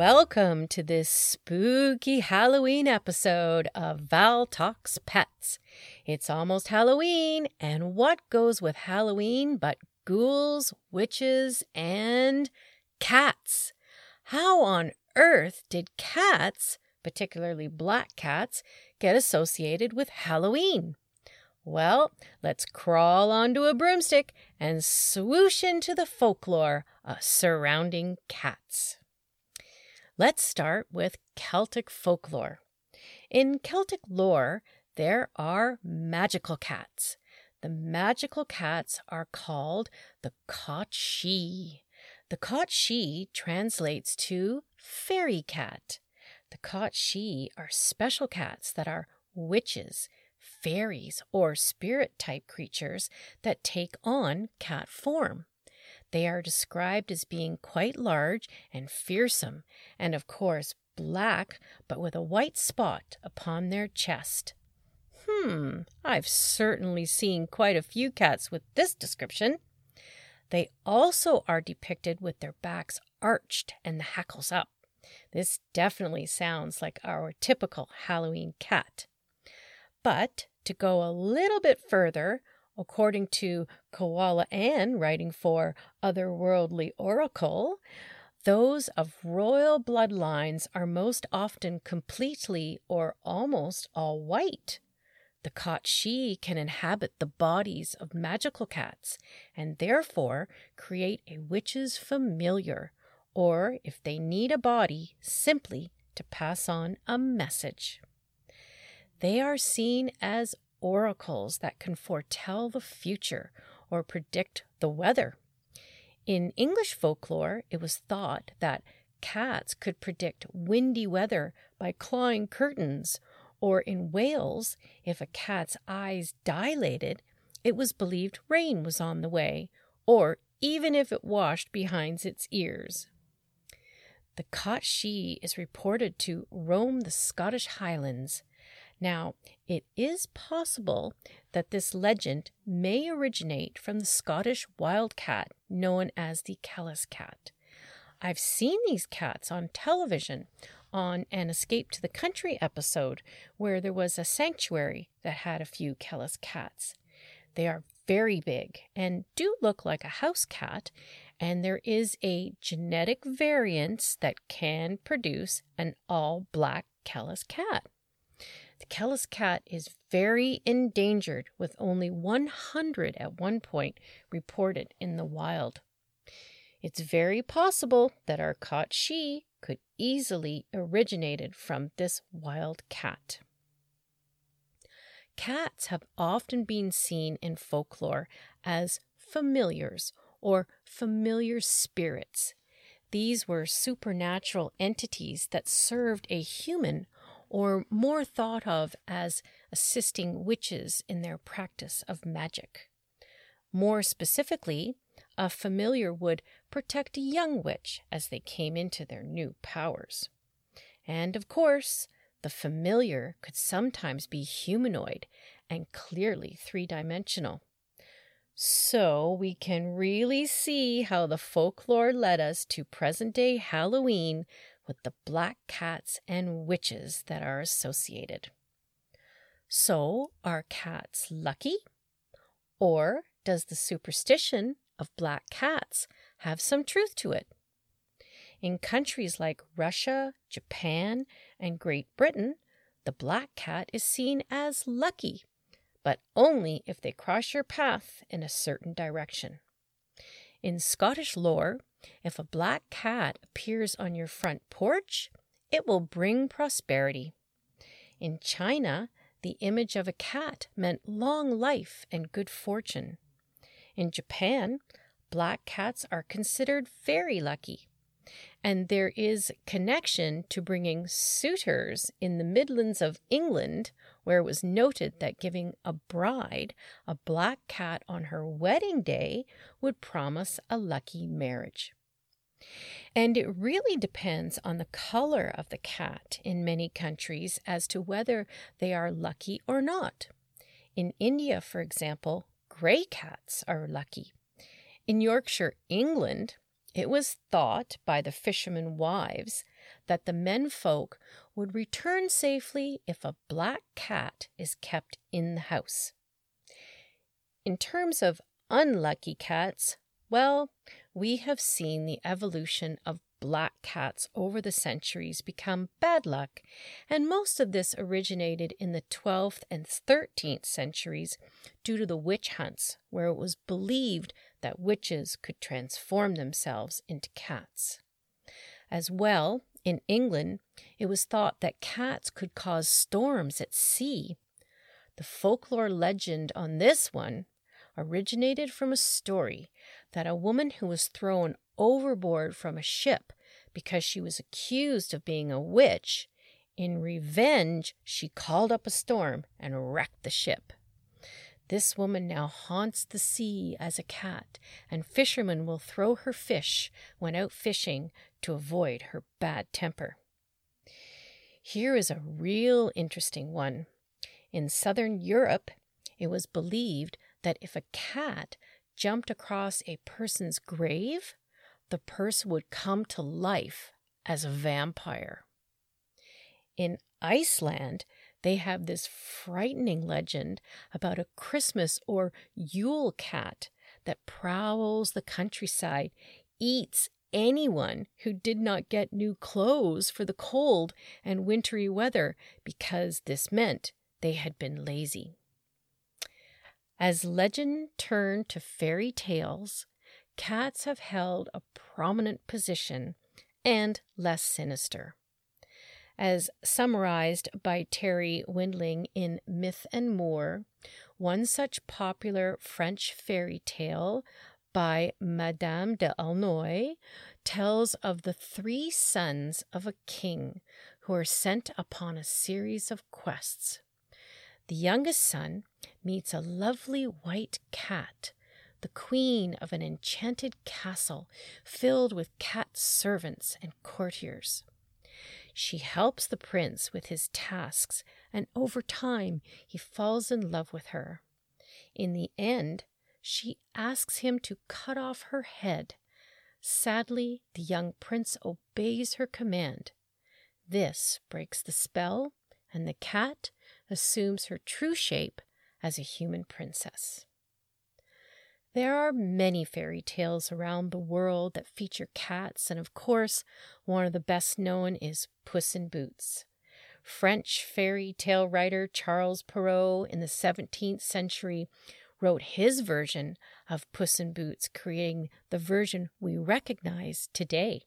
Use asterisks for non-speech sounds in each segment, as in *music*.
Welcome to this spooky Halloween episode of Val Talks Pets. It's almost Halloween, and what goes with Halloween but ghouls, witches, and cats? How on earth did cats, particularly black cats, get associated with Halloween? Well, let's crawl onto a broomstick and swoosh into the folklore surrounding cats. Let's start with Celtic folklore. In Celtic lore, there are magical cats. The magical cats are called the Cocht The Cocht translates to fairy cat. The Cocht are special cats that are witches, fairies, or spirit type creatures that take on cat form. They are described as being quite large and fearsome, and of course black, but with a white spot upon their chest. Hmm, I've certainly seen quite a few cats with this description. They also are depicted with their backs arched and the hackles up. This definitely sounds like our typical Halloween cat. But to go a little bit further, According to Koala Ann, writing for Otherworldly Oracle, those of royal bloodlines are most often completely or almost all white. The Cocht can inhabit the bodies of magical cats and therefore create a witch's familiar, or if they need a body, simply to pass on a message. They are seen as oracles that can foretell the future or predict the weather. In English folklore, it was thought that cats could predict windy weather by clawing curtains, or in Wales, if a cat's eyes dilated, it was believed rain was on the way, or even if it washed behind its ears. The Cocht is reported to roam the Scottish Highlands, now, it is possible that this legend may originate from the Scottish wild cat known as the Kellas cat. I've seen these cats on television on an Escape to the Country episode where there was a sanctuary that had a few Kellas cats. They are very big and do look like a house cat, and there is a genetic variance that can produce an all black Kellas cat. The Kellas cat is very endangered, with only 100 at one point reported in the wild. It's very possible that our Cocht could easily originated from this wild cat. Cats have often been seen in folklore as familiars or familiar spirits. These were supernatural entities that served a human or more thought of as assisting witches in their practice of magic. More specifically, a familiar would protect a young witch as they came into their new powers. And of course, the familiar could sometimes be humanoid and clearly three dimensional. So we can really see how the folklore led us to present day Halloween with the black cats and witches that are associated. So, are cats lucky? Or does the superstition of black cats have some truth to it? In countries like Russia, Japan, and Great Britain, the black cat is seen as lucky, but only if they cross your path in a certain direction. In Scottish lore, if a black cat appears on your front porch, it will bring prosperity. In China, the image of a cat meant long life and good fortune. In Japan, black cats are considered very lucky. And there is connection to bringing suitors in the Midlands of England, where it was noted that giving a bride a black cat on her wedding day would promise a lucky marriage. And it really depends on the color of the cat in many countries as to whether they are lucky or not. In India, for example, gray cats are lucky. In Yorkshire, England, it was thought by the fishermen' wives that the menfolk would return safely if a black cat is kept in the house. In terms of unlucky cats, well, we have seen the evolution of black cats over the centuries become bad luck, and most of this originated in the 12th and 13th centuries due to the witch hunts, where it was believed that witches could transform themselves into cats. As well, in England, it was thought that cats could cause storms at sea. The folklore legend on this one originated from a story that a woman who was thrown overboard from a ship because she was accused of being a witch, in revenge, she called up a storm and wrecked the ship. This woman now haunts the sea as a cat, and fishermen will throw her fish when out fishing to avoid her bad temper. Here is a real interesting one. In southern Europe, it was believed that if a cat jumped across a person's grave, the person would come to life as a vampire. In Iceland, they have this frightening legend about a Christmas or Yule cat that prowls the countryside, eats anyone who did not get new clothes for the cold and wintry weather because this meant they had been lazy. As legend turned to fairy tales, cats have held a prominent position and less sinister. As summarized by Terri Windling in Myth and Moor, one such popular French fairy tale by Madame de Aulnoy tells of the three sons of a king who are sent upon a series of quests. The youngest son meets a lovely white cat, the queen of an enchanted castle filled with cat servants and courtiers. She helps the prince with his tasks, and over time he falls in love with her. In the end, she asks him to cut off her head. Sadly, the young prince obeys her command. This breaks the spell, and the cat assumes her true shape as a human princess. There are many fairy tales around the world that feature cats, and of course, one of the best known is Puss in Boots. French fairy tale writer Charles Perrault in the 17th century wrote his version of Puss in Boots, creating the version we recognize today.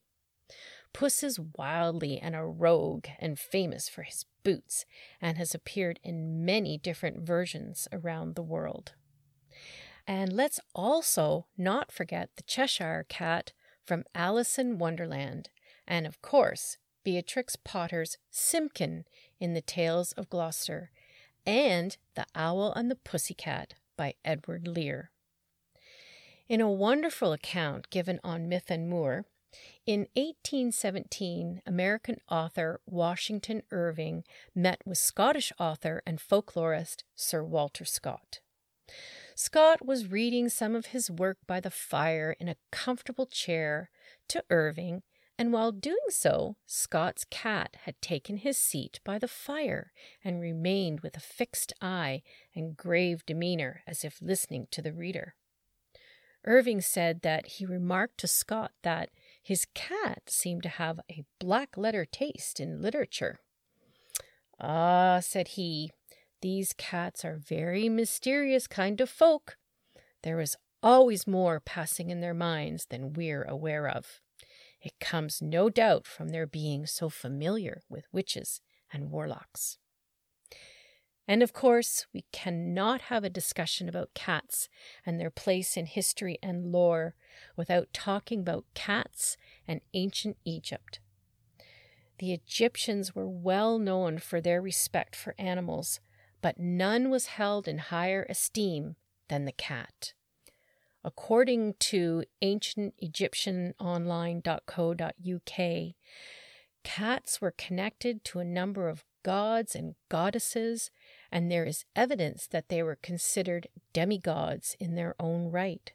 Puss is wildly and a rogue and famous for his boots and has appeared in many different versions around the world. And let's also not forget the Cheshire Cat from Alice in Wonderland, and of course, Beatrix Potter's Simpkin in the Tailor of Gloucester, and The Owl and the Pussycat by Edward Lear. In a wonderful account given on Myth and Moor, in 1817, American author Washington Irving met with Scottish author and folklorist Sir Walter Scott. Scott was reading some of his work by the fire in a comfortable chair to Irving, and while doing so, Scott's cat had taken his seat by the fire and remained with a fixed eye and grave demeanor as if listening to the reader. Irving said that he remarked to Scott that his cat seemed to have a black letter taste in literature. Ah, said he, these cats are very mysterious kind of folk. There is always more passing in their minds than we're aware of. It comes no doubt from their being so familiar with witches and warlocks. And of course, we cannot have a discussion about cats and their place in history and lore without talking about cats and ancient Egypt. The Egyptians were well known for their respect for animals, but none was held in higher esteem than the cat. According to ancientegyptianonline.co.uk, cats were connected to a number of gods and goddesses, and there is evidence that they were considered demigods in their own right.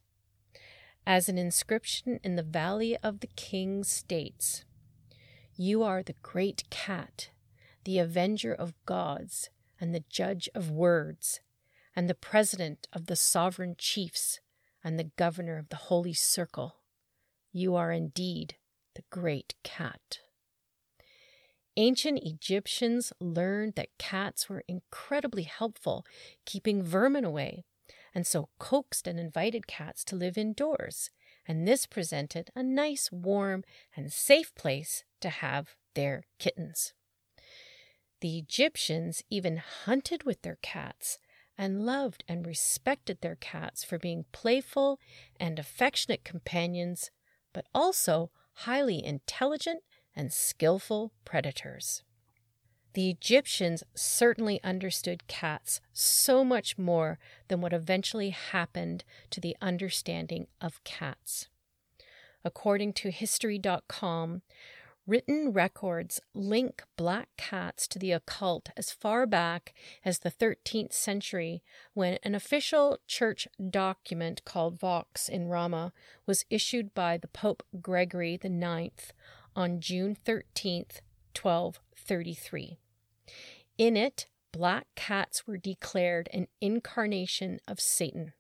As an inscription in the Valley of the Kings states, You are the great cat, the avenger of gods, and the judge of words, and the president of the sovereign chiefs, and the governor of the holy circle. You are indeed the great cat. Ancient Egyptians learned that cats were incredibly helpful keeping vermin away, and so coaxed and invited cats to live indoors, and this presented a nice, warm, and safe place to have their kittens. The Egyptians even hunted with their cats and loved and respected their cats for being playful and affectionate companions, but also highly intelligent and skillful predators. The Egyptians certainly understood cats so much more than what eventually happened to the understanding of cats. According to History.com, written records link black cats to the occult as far back as the 13th century when an official church document called Vox in Rama was issued by the Pope Gregory IX on June 13, 1233. In it, black cats were declared an incarnation of Satan.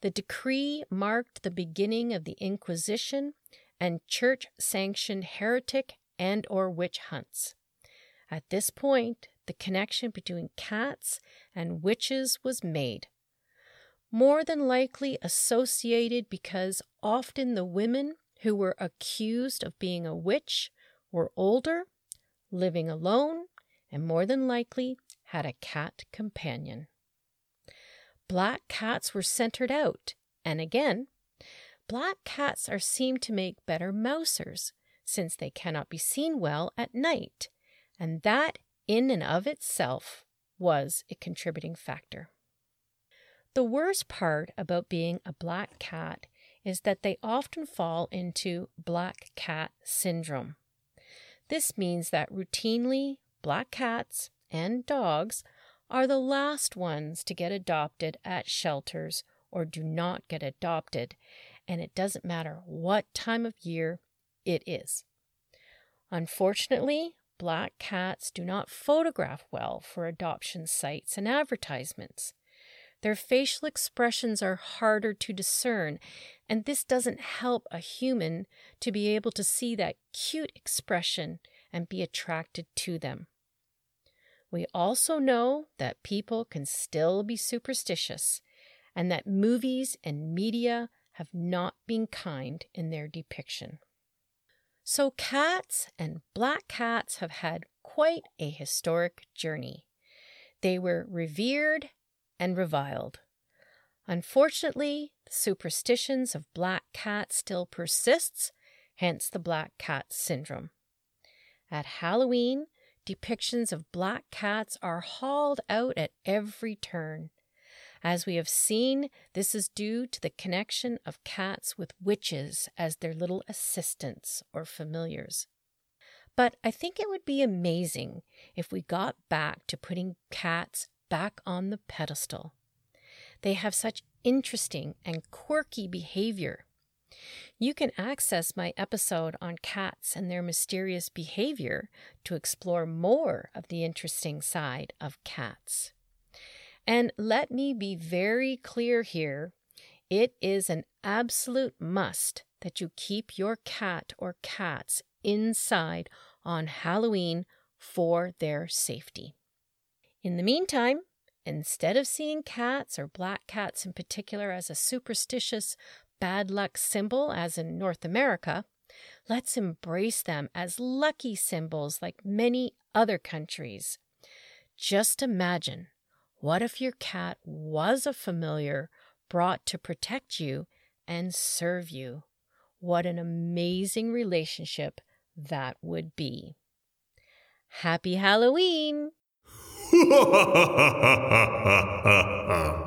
The decree marked the beginning of the Inquisition and church sanctioned heretic and or witch hunts. At this point, the connection between cats and witches was made. More than likely associated because often the women who were accused of being a witch were older, living alone, and more than likely had a cat companion. Black cats were centered out, and again, black cats are seen to make better mousers, since they cannot be seen well at night, and that in and of itself was a contributing factor. The worst part about being a black cat is that they often fall into black cat syndrome. This means that routinely black cats and dogs are the last ones to get adopted at shelters or do not get adopted, and it doesn't matter what time of year it is. Unfortunately, black cats do not photograph well for adoption sites and advertisements. Their facial expressions are harder to discern, and this doesn't help a human to be able to see that cute expression and be attracted to them. We also know that people can still be superstitious and that movies and media have not been kind in their depiction. So, cats and black cats have had quite a historic journey. They were revered and reviled. Unfortunately, the superstitions of black cats still persists, hence the black cat syndrome. At Halloween, depictions of black cats are hauled out at every turn. As we have seen, this is due to the connection of cats with witches as their little assistants or familiars. But I think it would be amazing if we got back to putting cats back on the pedestal. They have such interesting and quirky behavior. You can access my episode on cats and their mysterious behavior to explore more of the interesting side of cats. And let me be very clear here it is an absolute must that you keep your cat or cats inside on Halloween for their safety. In the meantime, instead of seeing cats or black cats in particular as a superstitious bad luck symbol, as in North America, let's embrace them as lucky symbols like many other countries. Just imagine what if your cat was a familiar brought to protect you and serve you? What an amazing relationship that would be. Happy Halloween! *laughs*